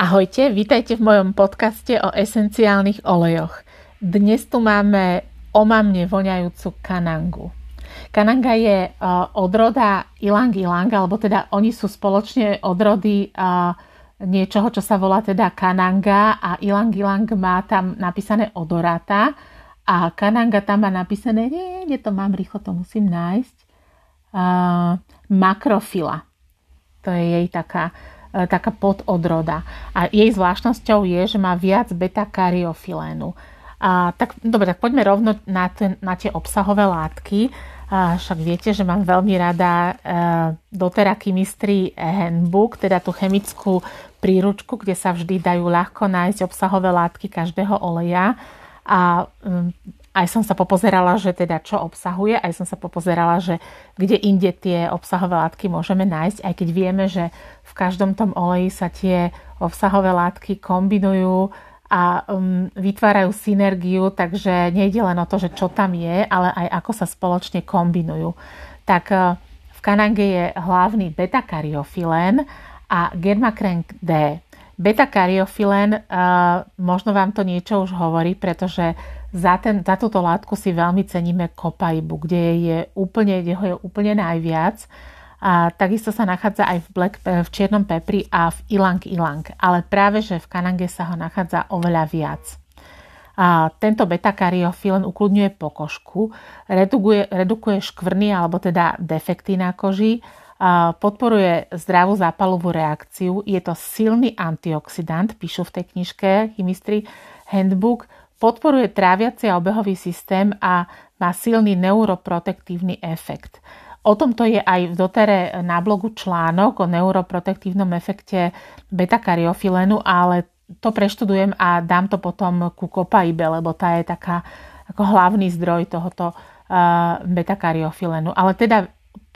Ahojte, vítajte v mojom podcaste o esenciálnych olejoch. Dnes tu máme omamne voňajúcu kanangu. Kananga je uh, odroda ilang ilang, alebo teda oni sú spoločne odrody uh, niečoho, čo sa volá teda kananga a ilang ilang má tam napísané odorata a kananga tam má napísané, nie, nie to mám rýchlo, to musím nájsť, uh, makrofila. To je jej taká E, taká pododroda. A jej zvláštnosťou je, že má viac beta-kariofilénu. A, tak, dobre, tak poďme rovno na, ten, na tie obsahové látky. A však viete, že mám veľmi rada e, doTERRA Chemistry Handbook, teda tú chemickú príručku, kde sa vždy dajú ľahko nájsť obsahové látky každého oleja. A aj som sa popozerala, že teda čo obsahuje, aj som sa popozerala, že kde inde tie obsahové látky môžeme nájsť, aj keď vieme, že v každom tom oleji sa tie obsahové látky kombinujú a um, vytvárajú synergiu, takže nejde len o to, že čo tam je, ale aj ako sa spoločne kombinujú. Tak uh, v kanange je hlavný beta-kariofilén a germakrenk D. Beta-kariofilén, uh, možno vám to niečo už hovorí, pretože za, ten, za túto látku si veľmi ceníme kopaibu, kde je úplne, kde ho je úplne najviac. A takisto sa nachádza aj v, black, v čiernom pepri a v ilang ilang, ale práve že v kanange sa ho nachádza oveľa viac. A tento beta-kariofilén ukludňuje pokožku, redukuje, redukuje škvrny alebo teda defekty na koži, a podporuje zdravú zápalovú reakciu, je to silný antioxidant, píšu v tej knižke Chemistry Handbook, podporuje tráviaci a obehový systém a má silný neuroprotektívny efekt. O tomto je aj v dotere na blogu článok o neuroprotektívnom efekte beta-kariofilenu, ale to preštudujem a dám to potom ku kopaibe, lebo tá je taká ako hlavný zdroj tohoto uh, beta-kariofilenu. Ale teda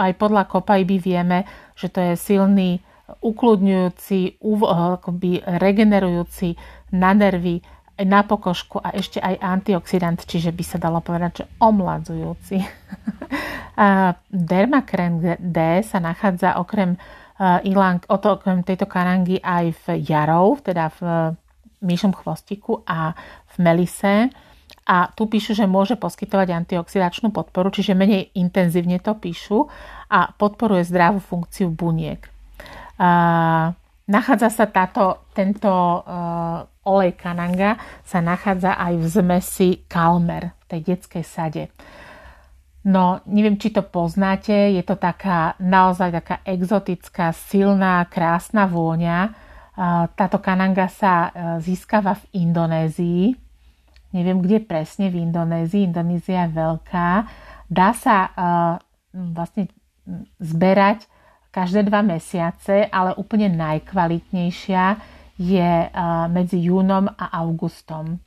aj podľa kopaiby vieme, že to je silný ukludňujúci, akoby regenerujúci na nervy, na pokožku a ešte aj antioxidant, čiže by sa dalo povedať, že omladzujúci. Dermakrem D sa nachádza okrem ilang, okrem tejto karangy aj v jarov, teda v myšom chvostiku a v melise. A tu píšu, že môže poskytovať antioxidačnú podporu, čiže menej intenzívne to píšu a podporuje zdravú funkciu buniek. Nachádza sa táto, tento uh, olej kananga sa nachádza aj v zmesi Kalmer, v tej detskej sade. No, neviem, či to poznáte, je to taká naozaj taká exotická, silná, krásna vôňa. Uh, táto kananga sa uh, získava v Indonézii. Neviem, kde presne v Indonézii. Indonézia je veľká. Dá sa vlastne zberať každé dva mesiace, ale úplne najkvalitnejšia je medzi júnom a augustom.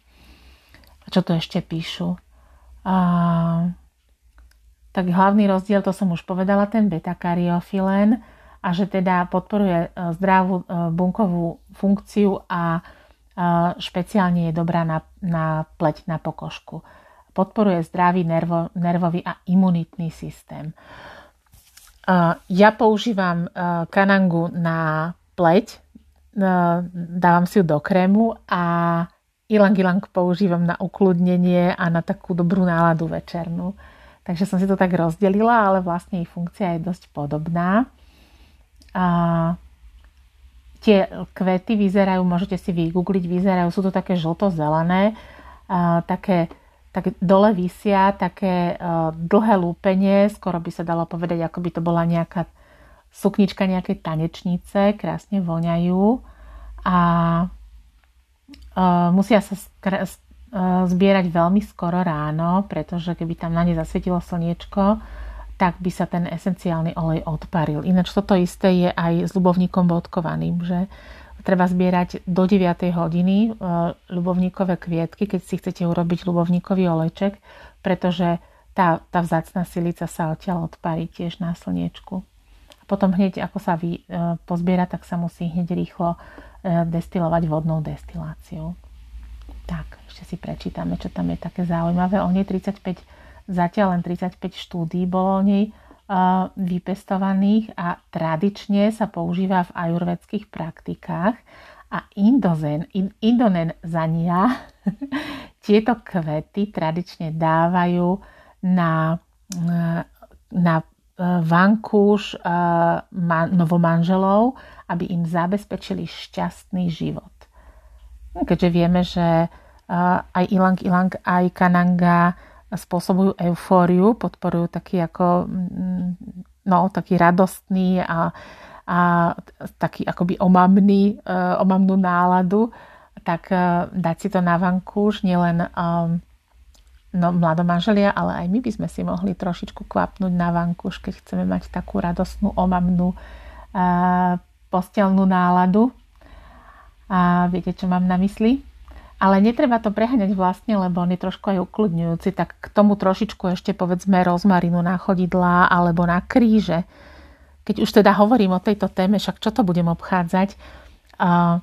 Čo tu ešte píšu? A, tak hlavný rozdiel, to som už povedala, ten beta-kariofilén a že teda podporuje e, zdravú bunkovú funkciu a špeciálne je dobrá na, na pleť, na pokožku. Podporuje zdravý nervo, nervový a imunitný systém. Ja používam kanangu na pleť, dávam si ju do krému a ilang ilang používam na ukludnenie a na takú dobrú náladu večernú. Takže som si to tak rozdelila, ale vlastne jej funkcia je dosť podobná. A tie kvety vyzerajú, môžete si vygoogliť, vyzerajú, sú to také žlto-zelené, také tak dole vysia také uh, dlhé lúpenie, skoro by sa dalo povedať, ako by to bola nejaká suknička nejakej tanečnice, krásne voňajú. A uh, musia sa uh, zbierať veľmi skoro ráno, pretože keby tam na ne zasvietilo slniečko, tak by sa ten esenciálny olej odparil. Ináč toto isté je aj s ľubovníkom bodkovaným, že treba zbierať do 9. hodiny e, ľubovníkové kvietky, keď si chcete urobiť ľubovníkový oleček, pretože tá, tá vzácná silica sa odtiaľ odparí tiež na slniečku. A potom hneď, ako sa vy, e, pozbiera, tak sa musí hneď rýchlo e, destilovať vodnou destiláciou. Tak, ešte si prečítame, čo tam je také zaujímavé. O nej 35, zatiaľ len 35 štúdí bolo o nej vypestovaných a tradične sa používa v ajurvedských praktikách a indozen, indonen zania. Tieto kvety tradične dávajú na, na e, vankúš e, novomanželov, aby im zabezpečili šťastný život. Keďže vieme, že e, aj ilang ilang, aj kananga spôsobujú eufóriu, podporujú taký ako no, taký radostný a a taký akoby omamný, e, omamnú náladu, tak e, dať si to na vankúš, nielen um, no, mladomanželia, ale aj my by sme si mohli trošičku kvapnúť na vankúš, keď chceme mať takú radostnú, omamnú uh, postelnú náladu. A viete, čo mám na mysli? Ale netreba to preháňať vlastne, lebo on je trošku aj ukludňujúci, tak k tomu trošičku ešte povedzme rozmarinu na chodidlá alebo na kríže. Keď už teda hovorím o tejto téme, však čo to budem obchádzať, uh,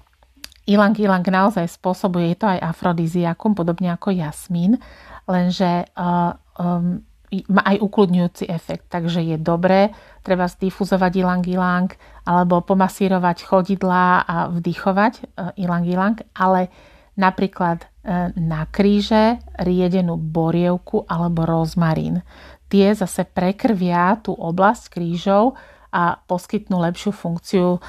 ilang ilang naozaj spôsobuje, je to aj afrodiziakum, podobne ako jasmín, lenže uh, um, má aj ukludňujúci efekt, takže je dobré treba zdifuzovať ilang ilang alebo pomasírovať chodidlá a vdychovať uh, ilang ilang, ale napríklad uh, na kríže riedenú borievku alebo rozmarín. Tie zase prekrvia tú oblasť krížov, a poskytnú lepšiu funkciu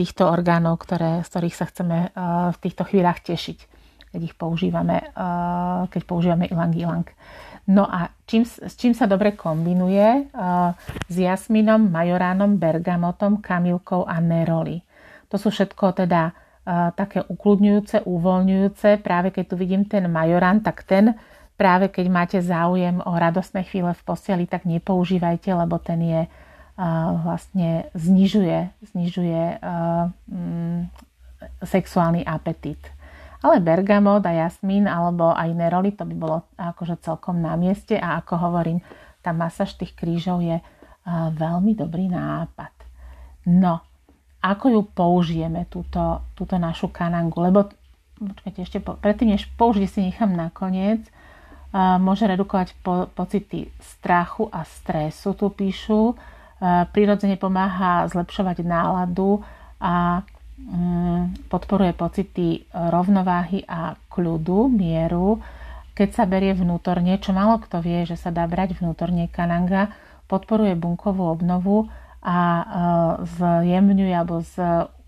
týchto orgánov, ktoré, z ktorých sa chceme v týchto chvíľach tešiť, keď ich používame, keď používame ilang ilang. No a čím, s čím sa dobre kombinuje? S jasminom, majoránom, bergamotom, kamilkou a neroli. To sú všetko teda také ukludňujúce, uvoľňujúce. Práve keď tu vidím ten majorán, tak ten práve keď máte záujem o radostné chvíle v posteli, tak nepoužívajte, lebo ten je vlastne znižuje, znižuje mm, sexuálny apetit. Ale bergamot a jasmín alebo aj neroli, to by bolo akože celkom na mieste a ako hovorím, tá masáž tých krížov je veľmi dobrý nápad. No, ako ju použijeme, túto, túto našu kanangu, lebo počkajte, ešte po, predtým, než použiť si nechám nakoniec, môže redukovať po, pocity strachu a stresu, tu píšu, prirodzene pomáha zlepšovať náladu a mm, podporuje pocity rovnováhy a kľudu, mieru. Keď sa berie vnútorne, čo málo kto vie, že sa dá brať vnútorne kananga, podporuje bunkovú obnovu a e, zjemňuje alebo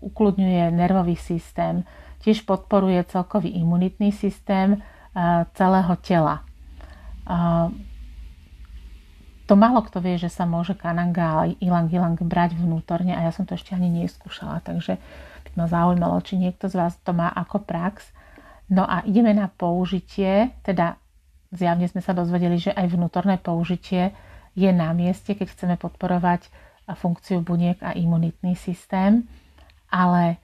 ukludňuje nervový systém. Tiež podporuje celkový imunitný systém e, celého tela to málo kto vie, že sa môže kananga a ilang ilang brať vnútorne a ja som to ešte ani neskúšala, takže by ma zaujímalo, či niekto z vás to má ako prax. No a ideme na použitie, teda zjavne sme sa dozvedeli, že aj vnútorné použitie je na mieste, keď chceme podporovať funkciu buniek a imunitný systém, ale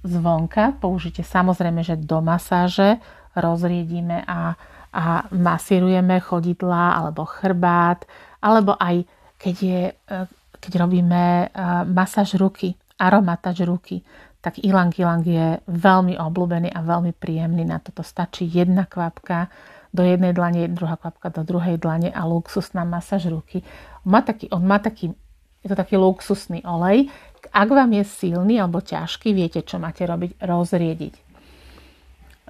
zvonka použite samozrejme, že do masáže rozriedíme a a masírujeme chodidla alebo chrbát, alebo aj keď, je, e, keď robíme e, masáž ruky, aromatáž ruky, tak ilang ilang je veľmi obľúbený a veľmi príjemný. Na toto stačí jedna kvapka do jednej dlane, druhá kvapka do druhej dlane a luxusná masáž ruky. Má taký, on má taký, je to taký luxusný olej. Ak vám je silný alebo ťažký, viete, čo máte robiť? Rozriediť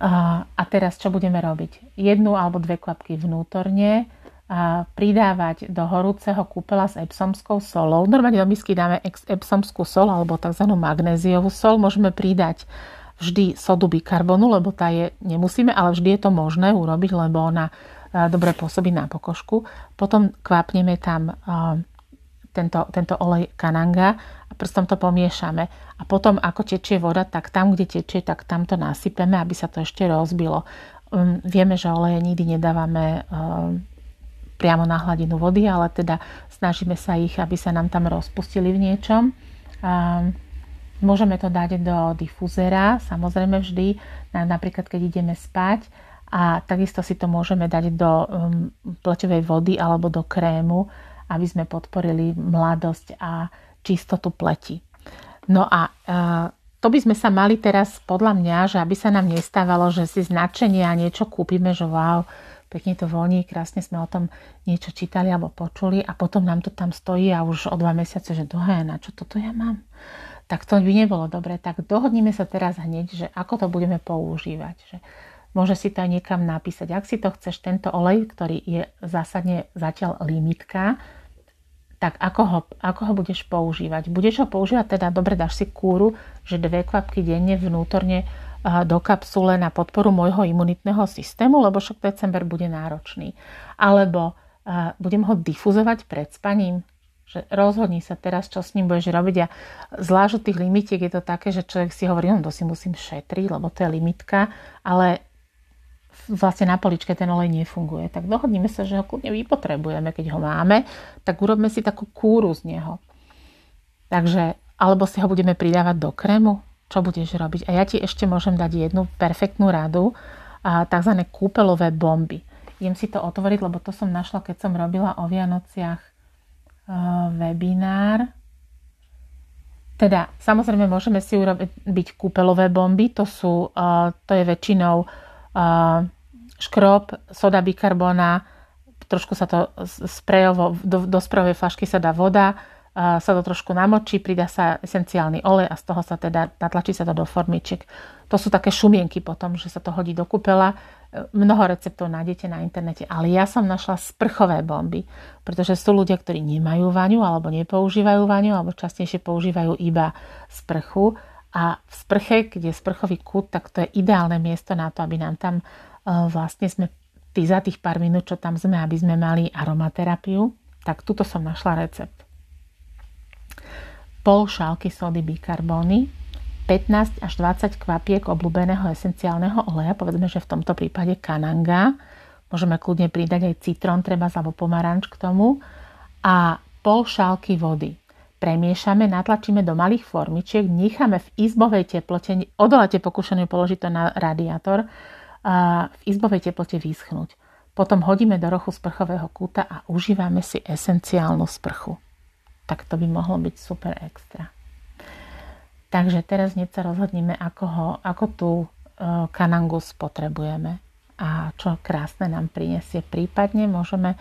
a teraz čo budeme robiť? Jednu alebo dve kvapky vnútorne, pridávať do horúceho kúpela s epsomskou solou. Normálne do misky dáme epsomskú sol alebo tzv. magnéziovú sol. Môžeme pridať vždy sodu bikarbonu, lebo tá je, nemusíme, ale vždy je to možné urobiť, lebo ona dobre pôsobí na pokožku. Potom kvapneme tam tento, tento olej kananga a prstom to pomiešame. A potom, ako tečie voda, tak tam, kde tečie, tak tam to nasypeme, aby sa to ešte rozbilo. Um, vieme, že oleje nikdy nedávame um, priamo na hladinu vody, ale teda snažíme sa ich, aby sa nám tam rozpustili v niečom. Um, môžeme to dať do difuzera, samozrejme vždy, napríklad keď ideme spať a takisto si to môžeme dať do um, pleťovej vody alebo do krému, aby sme podporili mladosť a čistotu pleti. No a e, to by sme sa mali teraz podľa mňa, že aby sa nám nestávalo, že si značenie a niečo kúpime, že wow, pekne to voní, krásne sme o tom niečo čítali alebo počuli a potom nám to tam stojí a už o dva mesiace, že dohe, na čo toto ja mám? tak to by nebolo dobre. Tak dohodnime sa teraz hneď, že ako to budeme používať. Že môže si to aj niekam napísať. Ak si to chceš, tento olej, ktorý je zásadne zatiaľ limitka, tak ako ho, ako ho budeš používať? Budeš ho používať, teda dobre, dáš si kúru, že dve kvapky denne vnútorne do kapsule na podporu môjho imunitného systému, lebo však december bude náročný. Alebo budem ho difuzovať pred spaním, že rozhodni sa teraz, čo s ním budeš robiť. A zvlášť tých limitiek je to také, že človek si hovorí, no to si musím šetriť, lebo to je limitka, ale vlastne na poličke ten olej nefunguje. Tak dohodnime sa, že ho kľudne vypotrebujeme, keď ho máme, tak urobme si takú kúru z neho. Takže, alebo si ho budeme pridávať do krému, čo budeš robiť. A ja ti ešte môžem dať jednu perfektnú radu, a tzv. kúpelové bomby. Idem si to otvoriť, lebo to som našla, keď som robila o Vianociach uh, webinár. Teda, samozrejme, môžeme si urobiť kúpelové bomby, to sú, uh, to je väčšinou škrob, soda bikarbona, trošku sa to sprejovo, do, do sprejovej flašky sa dá voda, sa to trošku namočí, pridá sa esenciálny olej a z toho sa teda natlačí sa to do formičiek. To sú také šumienky potom, že sa to hodí do kúpela. Mnoho receptov nájdete na internete, ale ja som našla sprchové bomby, pretože sú ľudia, ktorí nemajú vaňu alebo nepoužívajú vaňu alebo častejšie používajú iba sprchu a v sprche, kde je sprchový kút, tak to je ideálne miesto na to, aby nám tam e, vlastne sme tý, za tých pár minút, čo tam sme, aby sme mali aromaterapiu. Tak tuto som našla recept. Pol šálky sody bikarbóny, 15 až 20 kvapiek obľúbeného esenciálneho oleja, povedzme, že v tomto prípade kananga, môžeme kľudne pridať aj citrón, treba alebo pomaranč k tomu a pol šálky vody premiešame, natlačíme do malých formičiek, necháme v izbovej teplote, odoláte pokušeniu položiť to na radiátor, v izbovej teplote vyschnúť. Potom hodíme do rochu sprchového kúta a užívame si esenciálnu sprchu. Tak to by mohlo byť super extra. Takže teraz hneď sa rozhodneme, ako, ho, ako tú e, kanangu a čo krásne nám prinesie. Prípadne môžeme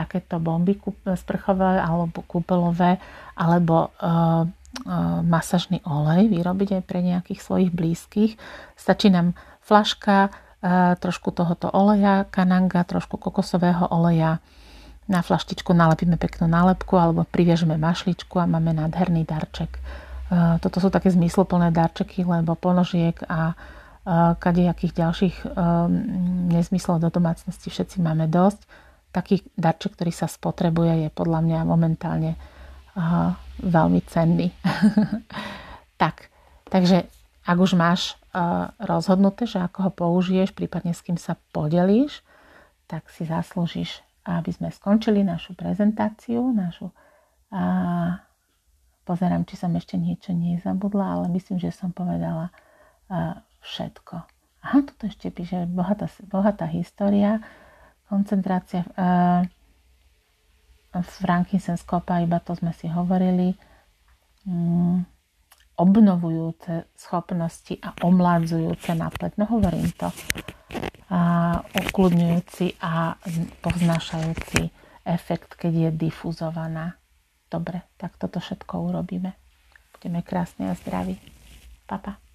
takéto bomby sprchové alebo kúpelové alebo uh, uh, masažný olej vyrobiť aj pre nejakých svojich blízkych. Stačí nám flaška, uh, trošku tohoto oleja, kananga, trošku kokosového oleja. Na flaštičku nalepíme peknú nálepku alebo priviažeme mašličku a máme nádherný darček. Toto sú také zmysluplné darčeky, lebo ponožiek a kadejakých ďalších nezmyslov do domácnosti všetci máme dosť taký darček, ktorý sa spotrebuje, je podľa mňa momentálne uh, veľmi cenný. tak, takže ak už máš uh, rozhodnuté, že ako ho použiješ, prípadne s kým sa podelíš, tak si zaslúžiš, aby sme skončili našu prezentáciu, našu uh, pozerám, či som ešte niečo nezabudla, ale myslím, že som povedala uh, všetko. Aha, toto ešte píše bohatá, bohatá história koncentrácia uh, frankincenskopa, iba to sme si hovorili, um, obnovujúce schopnosti a omládzujúce na pleť. No hovorím to. A ukludňujúci a poznášajúci efekt, keď je difuzovaná. Dobre, tak toto všetko urobíme. Budeme krásne a zdraví. Papa.